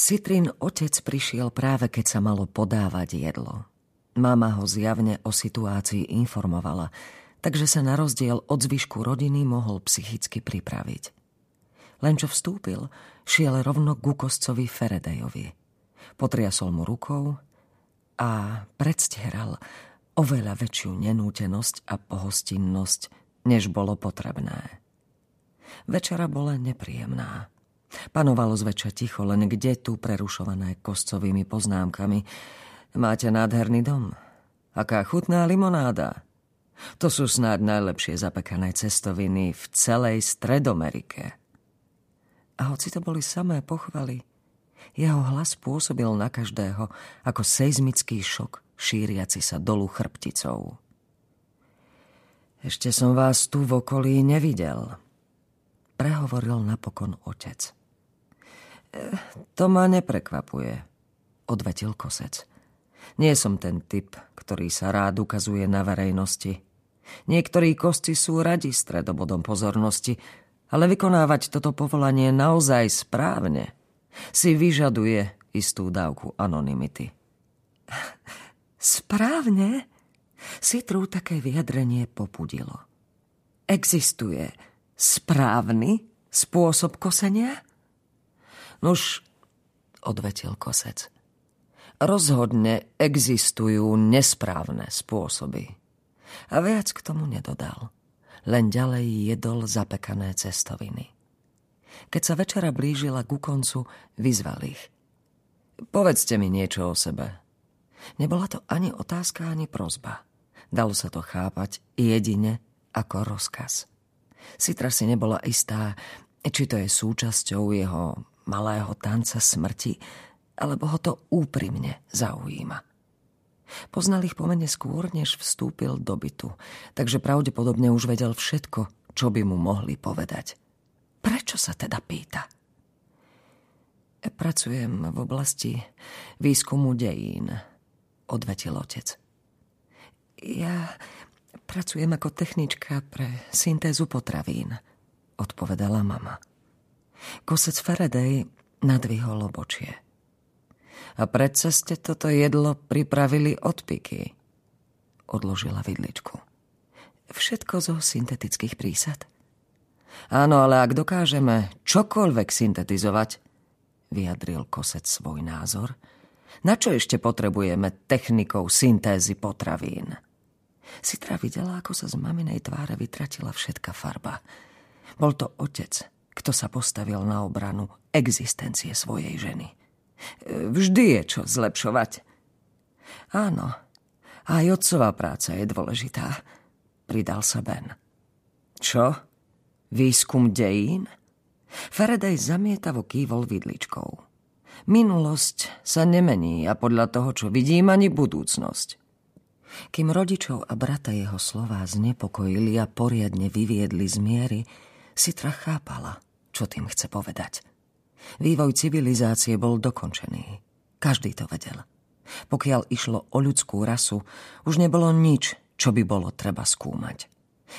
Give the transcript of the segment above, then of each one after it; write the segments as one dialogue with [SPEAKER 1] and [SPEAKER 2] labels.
[SPEAKER 1] Citrin otec prišiel práve keď sa malo podávať jedlo. Mama ho zjavne o situácii informovala, takže sa na rozdiel od zvyšku rodiny mohol psychicky pripraviť. Len čo vstúpil, šiel rovno ku kostcovi Feredejovi. Potriasol mu rukou a predstieral oveľa väčšiu nenútenosť a pohostinnosť, než bolo potrebné. Večera bola nepríjemná. Panovalo zväčša ticho, len kde tu prerušované koscovými poznámkami. Máte nádherný dom. Aká chutná limonáda. To sú snáď najlepšie zapekané cestoviny v celej Stredomerike. A hoci to boli samé pochvaly, jeho hlas pôsobil na každého ako seizmický šok šíriaci sa dolu chrbticou. Ešte som vás tu v okolí nevidel, prehovoril napokon otec. To ma neprekvapuje, odvetil kosec. Nie som ten typ, ktorý sa rád ukazuje na verejnosti. Niektorí kosci sú radi stredobodom pozornosti, ale vykonávať toto povolanie naozaj správne si vyžaduje istú dávku anonymity.
[SPEAKER 2] Správne? Citru také vyjadrenie popudilo. Existuje správny spôsob kosenia?
[SPEAKER 1] Nuž, odvetil kosec. Rozhodne existujú nesprávne spôsoby. A viac k tomu nedodal. Len ďalej jedol zapekané cestoviny. Keď sa večera blížila ku koncu, vyzval ich. Povedzte mi niečo o sebe. Nebola to ani otázka, ani prozba. Dalo sa to chápať jedine ako rozkaz. Sitra si nebola istá, či to je súčasťou jeho malého tanca smrti, alebo ho to úprimne zaujíma. Poznal ich pomene skôr, než vstúpil do bytu, takže pravdepodobne už vedel všetko, čo by mu mohli povedať. Prečo sa teda pýta? Pracujem v oblasti výskumu dejín, odvetil otec. Ja pracujem ako technička pre syntézu potravín, odpovedala mama. Kosec Faraday nadvihol obočie. A predsa ste toto jedlo pripravili od piky. Odložila vidličku. Všetko zo syntetických prísad. Áno, ale ak dokážeme čokoľvek syntetizovať, vyjadril kosec svoj názor, na čo ešte potrebujeme technikou syntézy potravín? Sitra videla, ako sa z maminej tváre vytratila všetka farba. Bol to otec, kto sa postavil na obranu existencie svojej ženy. Vždy je čo zlepšovať. Áno, aj otcová práca je dôležitá, pridal sa Ben. Čo? Výskum dejín? Faraday zamietavo kývol vidličkou. Minulosť sa nemení a podľa toho, čo vidím, ani budúcnosť. Kým rodičov a brata jeho slová znepokojili a poriadne vyviedli z miery, Sitra chápala – čo tým chce povedať. Vývoj civilizácie bol dokončený. Každý to vedel. Pokiaľ išlo o ľudskú rasu, už nebolo nič, čo by bolo treba skúmať.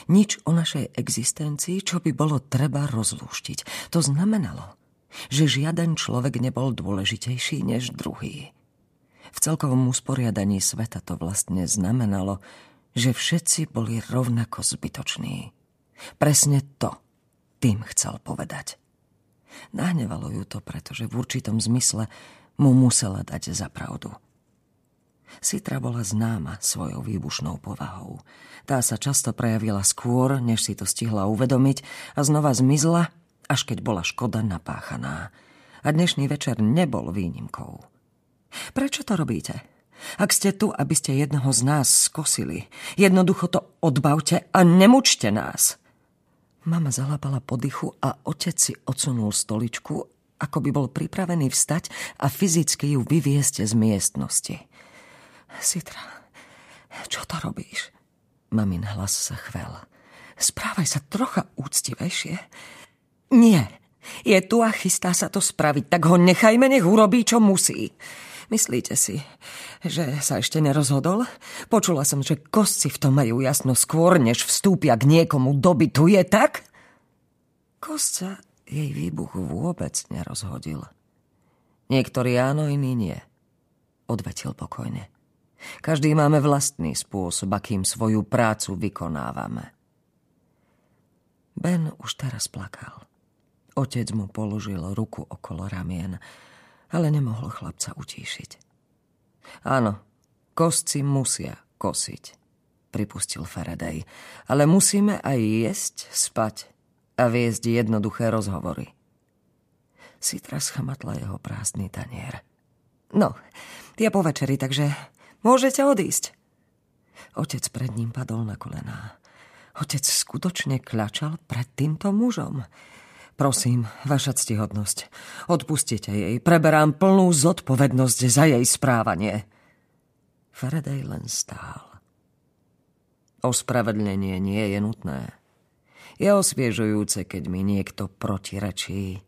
[SPEAKER 1] Nič o našej existencii, čo by bolo treba rozlúštiť. To znamenalo, že žiaden človek nebol dôležitejší než druhý. V celkovom usporiadaní sveta to vlastne znamenalo, že všetci boli rovnako zbytoční. Presne to tým chcel povedať. Nahnevalo ju to, pretože v určitom zmysle mu musela dať za pravdu. Sitra bola známa svojou výbušnou povahou. Tá sa často prejavila skôr, než si to stihla uvedomiť a znova zmizla, až keď bola škoda napáchaná. A dnešný večer nebol výnimkou. Prečo to robíte? Ak ste tu, aby ste jednoho z nás skosili, jednoducho to odbavte a nemučte nás. Mama zalapala po dychu a otec si odsunul stoličku, ako by bol pripravený vstať a fyzicky ju vyviesť z miestnosti. Sitra, čo to robíš? Mamin hlas sa chvel. Správaj sa trocha úctivejšie. Nie, je tu a chystá sa to spraviť, tak ho nechajme, nech urobí, čo musí. Myslíte si, že sa ešte nerozhodol? Počula som, že kosci v tom majú jasno skôr, než vstúpia k niekomu do bytu. Je tak? Kostca jej výbuch vôbec nerozhodil. Niektorí áno, iní nie. Odvetil pokojne. Každý máme vlastný spôsob, akým svoju prácu vykonávame. Ben už teraz plakal. Otec mu položil ruku okolo ramien, ale nemohol chlapca utíšiť. Áno, kostci musia kosiť, pripustil Faraday, ale musíme aj jesť, spať a viesť jednoduché rozhovory. Sitra schamatla jeho prázdny tanier. No, je po večeri, takže môžete odísť. Otec pred ním padol na kolená. Otec skutočne klačal pred týmto mužom. Prosím, vaša ctihodnosť, odpustite jej, preberám plnú zodpovednosť za jej správanie. Faraday len stál. Ospravedlenie nie je nutné. Je osviežujúce, keď mi niekto protirečí.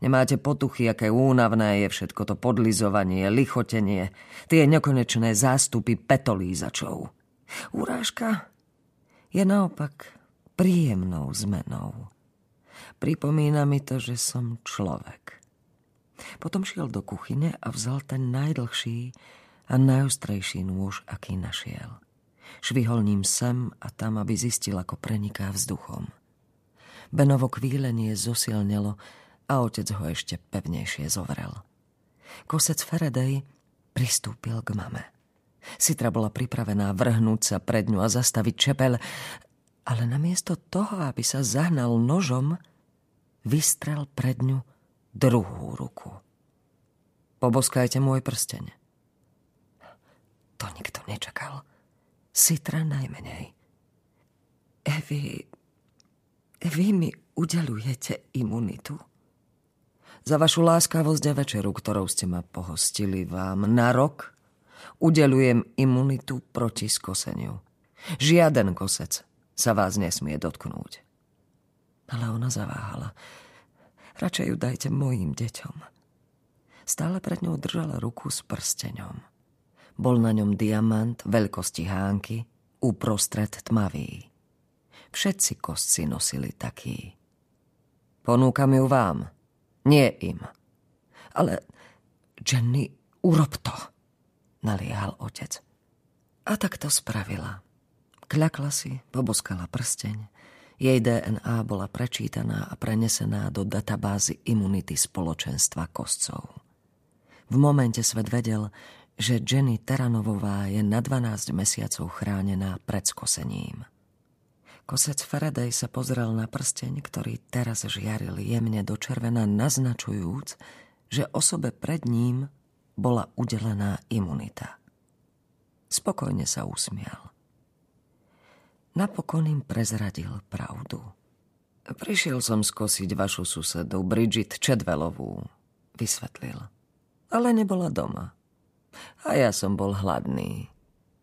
[SPEAKER 1] Nemáte potuchy, aké únavné je všetko to podlizovanie, lichotenie, tie nekonečné zástupy petolízačov. Urážka je naopak príjemnou zmenou. Pripomína mi to, že som človek. Potom šiel do kuchyne a vzal ten najdlhší a najostrejší nôž, aký našiel. Švihol ním sem a tam, aby zistil, ako preniká vzduchom. Benovo kvílenie zosilnelo a otec ho ešte pevnejšie zovrel. Kosec Feredej pristúpil k mame. Sitra bola pripravená vrhnúť sa pred ňu a zastaviť čepel, ale namiesto toho, aby sa zahnal nožom, vystrel pred ňu druhú ruku. Poboskajte môj prsteň. To nikto nečakal. Sitra najmenej. Vy... Vy mi udelujete imunitu. Za vašu láskavosť a večeru, ktorou ste ma pohostili vám na rok udelujem imunitu proti skoseniu. Žiaden kosec sa vás nesmie dotknúť. Ale ona zaváhala. Radšej ju dajte mojim deťom. Stále pred ňou držala ruku s prsteňom. Bol na ňom diamant veľkosti hánky, uprostred tmavý. Všetci kostci nosili taký. Ponúkam ju vám, nie im. Ale, Jenny, urob to naliehal otec. A tak to spravila. Kľakla si, poboskala prsteň. Jej DNA bola prečítaná a prenesená do databázy imunity spoločenstva kostcov. V momente svet vedel, že Jenny Teranovová je na 12 mesiacov chránená pred skosením. Kosec Faraday sa pozrel na prsteň, ktorý teraz žiaril jemne do červena, naznačujúc, že osobe pred ním bola udelená imunita. Spokojne sa usmial. Napokon im prezradil pravdu. Prišiel som skosiť vašu susedu Bridget Čedvelovú, vysvetlil. Ale nebola doma. A ja som bol hladný.